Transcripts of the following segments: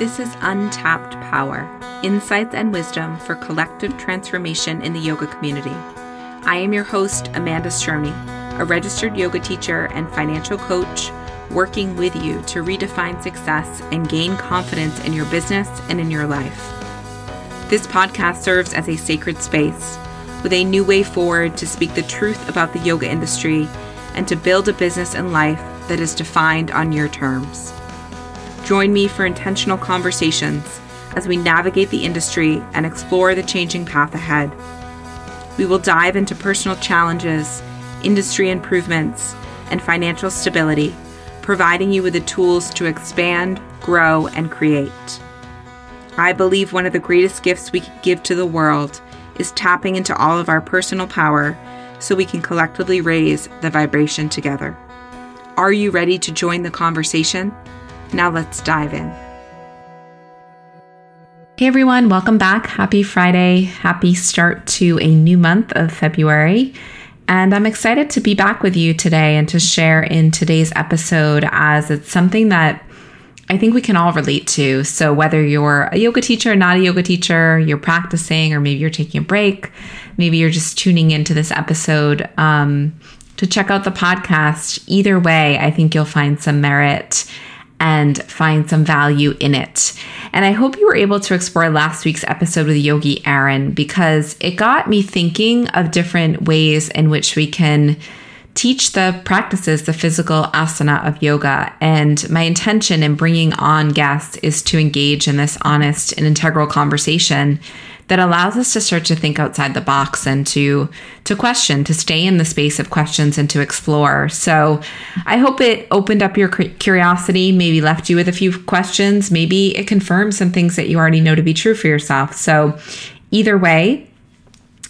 This is Untapped Power Insights and Wisdom for Collective Transformation in the Yoga Community. I am your host, Amanda Shermy, a registered yoga teacher and financial coach, working with you to redefine success and gain confidence in your business and in your life. This podcast serves as a sacred space with a new way forward to speak the truth about the yoga industry and to build a business and life that is defined on your terms. Join me for intentional conversations as we navigate the industry and explore the changing path ahead. We will dive into personal challenges, industry improvements, and financial stability, providing you with the tools to expand, grow, and create. I believe one of the greatest gifts we can give to the world is tapping into all of our personal power so we can collectively raise the vibration together. Are you ready to join the conversation? Now let's dive in. Hey everyone, welcome back. Happy Friday. Happy start to a new month of February. And I'm excited to be back with you today and to share in today's episode as it's something that I think we can all relate to. So, whether you're a yoga teacher, not a yoga teacher, you're practicing, or maybe you're taking a break, maybe you're just tuning into this episode um, to check out the podcast, either way, I think you'll find some merit and find some value in it. And I hope you were able to explore last week's episode with Yogi Aaron because it got me thinking of different ways in which we can teach the practices, the physical asana of yoga. And my intention in bringing on guests is to engage in this honest and integral conversation that allows us to start to think outside the box and to to question, to stay in the space of questions and to explore. So, I hope it opened up your curiosity, maybe left you with a few questions, maybe it confirms some things that you already know to be true for yourself. So, either way,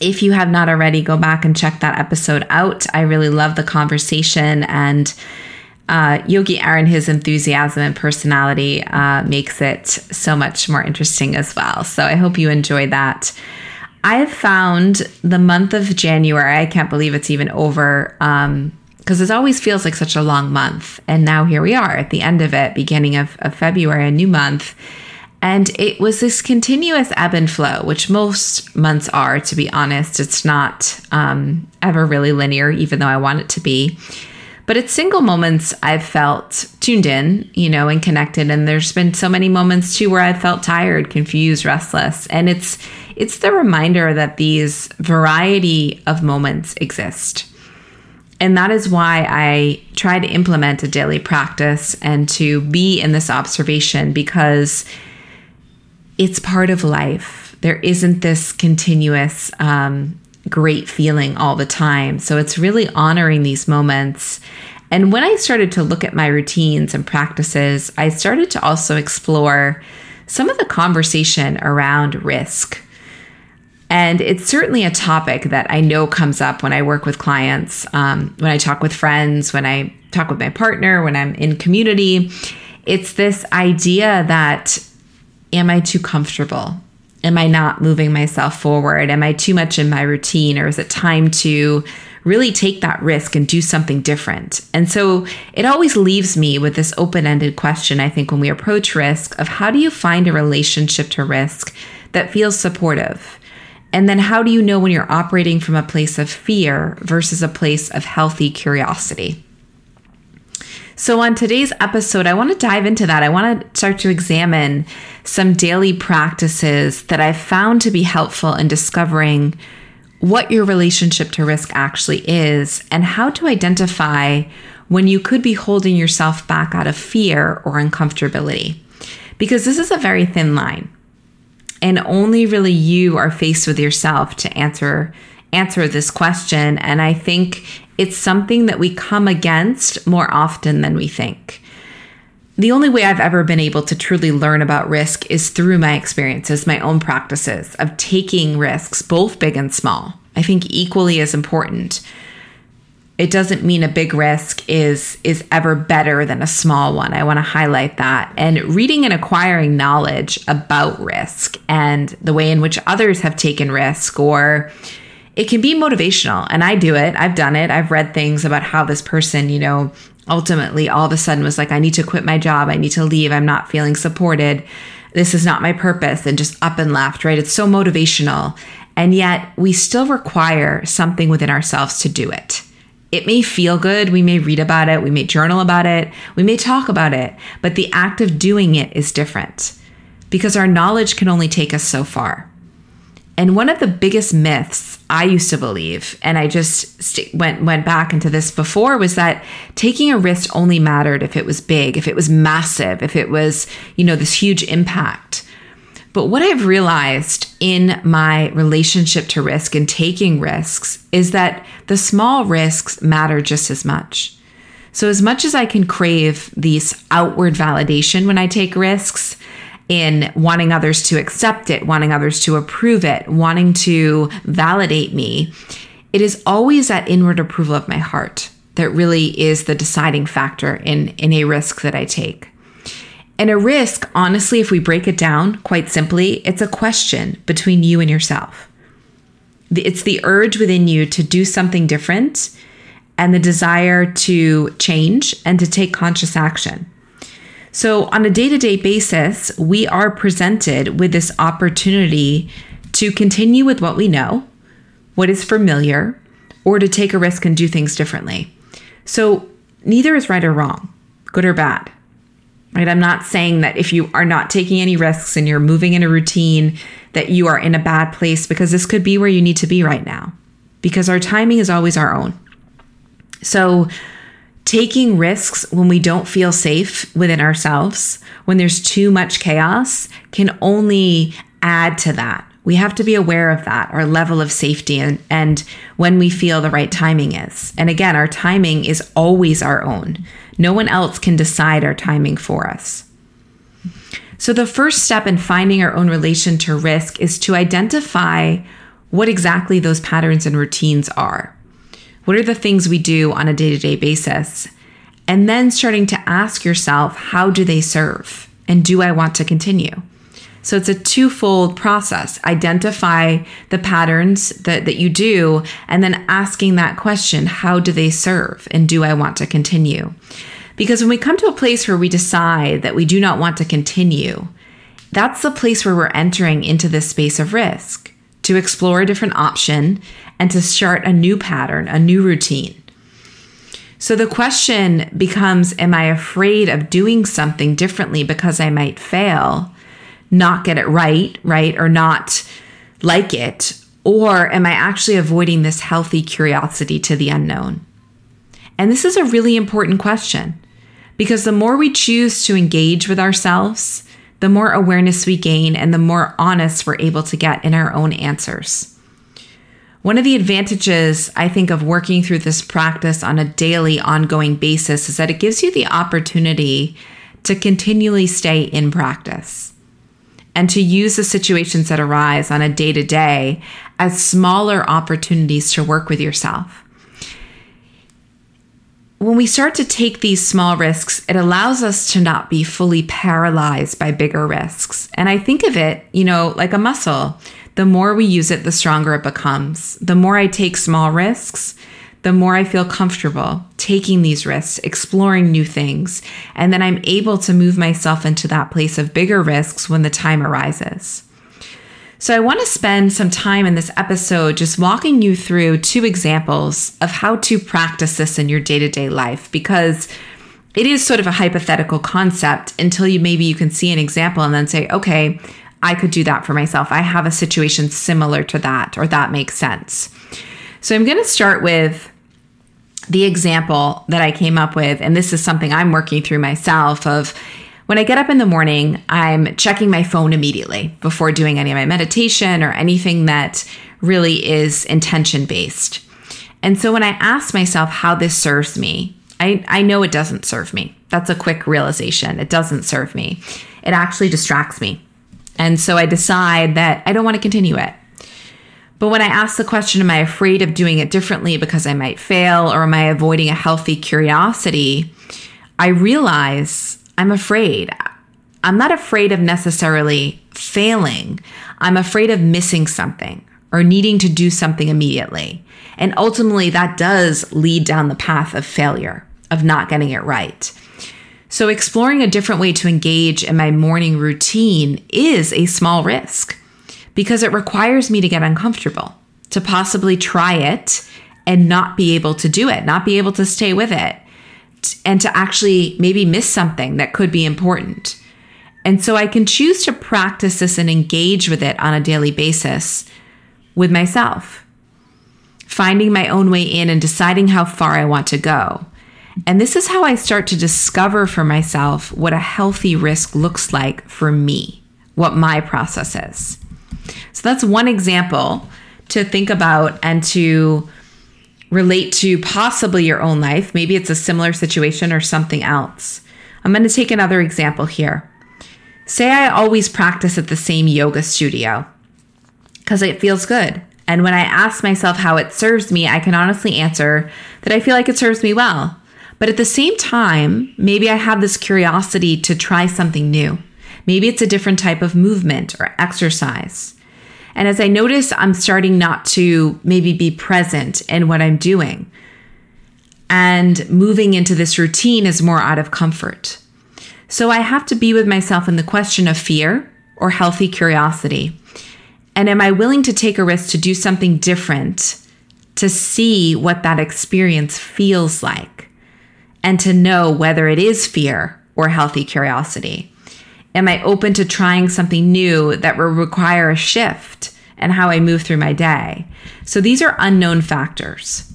if you have not already, go back and check that episode out. I really love the conversation and uh, Yogi Aaron, his enthusiasm and personality uh, makes it so much more interesting as well. So I hope you enjoy that. I've found the month of January, I can't believe it's even over. Um, because it always feels like such a long month. And now here we are at the end of it, beginning of, of February, a new month. And it was this continuous ebb and flow, which most months are, to be honest. It's not um, ever really linear, even though I want it to be. But it's single moments I've felt tuned in, you know, and connected. And there's been so many moments too where I've felt tired, confused, restless. And it's it's the reminder that these variety of moments exist. And that is why I try to implement a daily practice and to be in this observation because it's part of life. There isn't this continuous um, great feeling all the time. So it's really honoring these moments. And when I started to look at my routines and practices, I started to also explore some of the conversation around risk. And it's certainly a topic that I know comes up when I work with clients, um, when I talk with friends, when I talk with my partner, when I'm in community. It's this idea that am I too comfortable? Am I not moving myself forward? Am I too much in my routine? Or is it time to really take that risk and do something different? And so it always leaves me with this open ended question, I think, when we approach risk of how do you find a relationship to risk that feels supportive? And then how do you know when you're operating from a place of fear versus a place of healthy curiosity? So, on today's episode, I want to dive into that. I want to start to examine some daily practices that I've found to be helpful in discovering what your relationship to risk actually is and how to identify when you could be holding yourself back out of fear or uncomfortability. Because this is a very thin line. And only really you are faced with yourself to answer answer this question and I think it's something that we come against more often than we think. The only way I've ever been able to truly learn about risk is through my experiences, my own practices of taking risks, both big and small. I think equally as important. It doesn't mean a big risk is is ever better than a small one. I want to highlight that. And reading and acquiring knowledge about risk and the way in which others have taken risk or it can be motivational and I do it. I've done it. I've read things about how this person, you know, ultimately all of a sudden was like, I need to quit my job. I need to leave. I'm not feeling supported. this is not my purpose, and just up and left, right? It's so motivational. And yet we still require something within ourselves to do it. It may feel good. We may read about it. We may journal about it. We may talk about it. But the act of doing it is different because our knowledge can only take us so far. And one of the biggest myths I used to believe, and I just st- went went back into this before, was that taking a risk only mattered if it was big, if it was massive, if it was you know this huge impact. But what I've realized in my relationship to risk and taking risks is that the small risks matter just as much. So, as much as I can crave these outward validation when I take risks, in wanting others to accept it, wanting others to approve it, wanting to validate me, it is always that inward approval of my heart that really is the deciding factor in, in a risk that I take. And a risk, honestly, if we break it down quite simply, it's a question between you and yourself. It's the urge within you to do something different and the desire to change and to take conscious action. So, on a day to day basis, we are presented with this opportunity to continue with what we know, what is familiar, or to take a risk and do things differently. So, neither is right or wrong, good or bad. Right? I'm not saying that if you are not taking any risks and you're moving in a routine that you are in a bad place because this could be where you need to be right now. Because our timing is always our own. So, taking risks when we don't feel safe within ourselves, when there's too much chaos, can only add to that. We have to be aware of that, our level of safety, and, and when we feel the right timing is. And again, our timing is always our own. No one else can decide our timing for us. So, the first step in finding our own relation to risk is to identify what exactly those patterns and routines are. What are the things we do on a day to day basis? And then starting to ask yourself, how do they serve? And do I want to continue? So it's a twofold process. Identify the patterns that, that you do, and then asking that question, how do they serve? And do I want to continue? Because when we come to a place where we decide that we do not want to continue, that's the place where we're entering into this space of risk to explore a different option and to start a new pattern, a new routine. So the question becomes Am I afraid of doing something differently because I might fail, not get it right, right, or not like it? Or am I actually avoiding this healthy curiosity to the unknown? And this is a really important question because the more we choose to engage with ourselves, the more awareness we gain and the more honest we're able to get in our own answers. One of the advantages I think of working through this practice on a daily, ongoing basis is that it gives you the opportunity to continually stay in practice and to use the situations that arise on a day to day as smaller opportunities to work with yourself. When we start to take these small risks, it allows us to not be fully paralyzed by bigger risks. And I think of it, you know, like a muscle the more we use it, the stronger it becomes. The more I take small risks, the more I feel comfortable taking these risks, exploring new things, and then I'm able to move myself into that place of bigger risks when the time arises. So, I want to spend some time in this episode just walking you through two examples of how to practice this in your day to day life because it is sort of a hypothetical concept until you maybe you can see an example and then say, okay, I could do that for myself. I have a situation similar to that, or that makes sense. So I'm going to start with the example that I came up with. And this is something I'm working through myself of when I get up in the morning, I'm checking my phone immediately before doing any of my meditation or anything that really is intention based. And so when I ask myself how this serves me, I, I know it doesn't serve me. That's a quick realization. It doesn't serve me. It actually distracts me. And so I decide that I don't want to continue it. But when I ask the question, am I afraid of doing it differently because I might fail or am I avoiding a healthy curiosity? I realize I'm afraid. I'm not afraid of necessarily failing. I'm afraid of missing something or needing to do something immediately. And ultimately, that does lead down the path of failure, of not getting it right. So, exploring a different way to engage in my morning routine is a small risk because it requires me to get uncomfortable, to possibly try it and not be able to do it, not be able to stay with it, and to actually maybe miss something that could be important. And so I can choose to practice this and engage with it on a daily basis with myself, finding my own way in and deciding how far I want to go. And this is how I start to discover for myself what a healthy risk looks like for me, what my process is. So that's one example to think about and to relate to possibly your own life. Maybe it's a similar situation or something else. I'm going to take another example here. Say I always practice at the same yoga studio because it feels good. And when I ask myself how it serves me, I can honestly answer that I feel like it serves me well. But at the same time, maybe I have this curiosity to try something new. Maybe it's a different type of movement or exercise. And as I notice, I'm starting not to maybe be present in what I'm doing. And moving into this routine is more out of comfort. So I have to be with myself in the question of fear or healthy curiosity. And am I willing to take a risk to do something different to see what that experience feels like? and to know whether it is fear or healthy curiosity? Am I open to trying something new that will require a shift and how I move through my day? So these are unknown factors.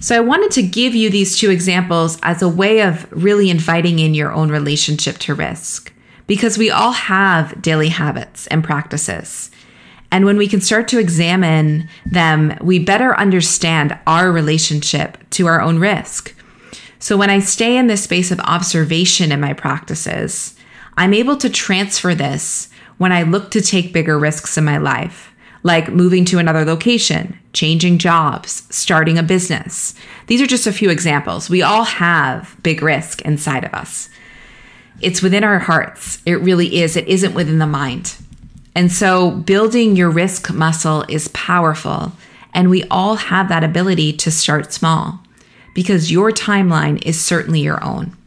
So I wanted to give you these two examples as a way of really inviting in your own relationship to risk because we all have daily habits and practices. And when we can start to examine them, we better understand our relationship to our own risk. So when I stay in this space of observation in my practices, I'm able to transfer this when I look to take bigger risks in my life, like moving to another location, changing jobs, starting a business. These are just a few examples. We all have big risk inside of us. It's within our hearts. It really is. It isn't within the mind. And so building your risk muscle is powerful. And we all have that ability to start small because your timeline is certainly your own.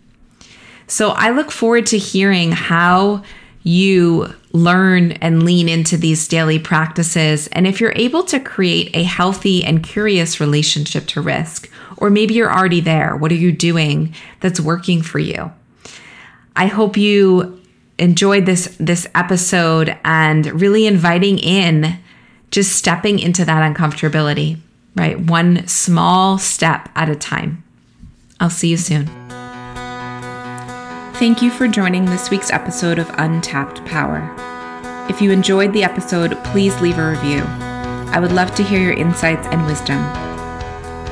So I look forward to hearing how you learn and lean into these daily practices. And if you're able to create a healthy and curious relationship to risk, or maybe you're already there, what are you doing that's working for you? I hope you enjoyed this this episode and really inviting in just stepping into that uncomfortability right? One small step at a time. I'll see you soon. Thank you for joining this week's episode of Untapped Power. If you enjoyed the episode, please leave a review. I would love to hear your insights and wisdom.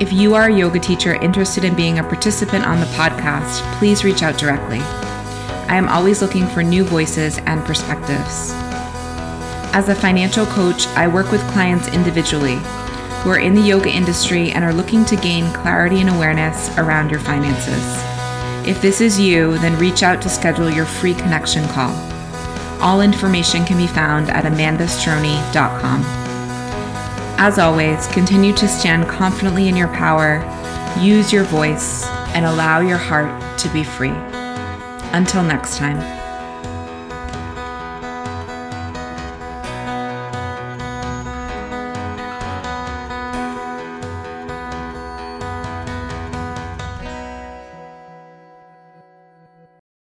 If you are a yoga teacher interested in being a participant on the podcast, please reach out directly. I am always looking for new voices and perspectives. As a financial coach, I work with clients individually who are in the yoga industry and are looking to gain clarity and awareness around your finances. If this is you, then reach out to schedule your free connection call. All information can be found at amandastroni.com. As always, continue to stand confidently in your power, use your voice, and allow your heart to be free. Until next time.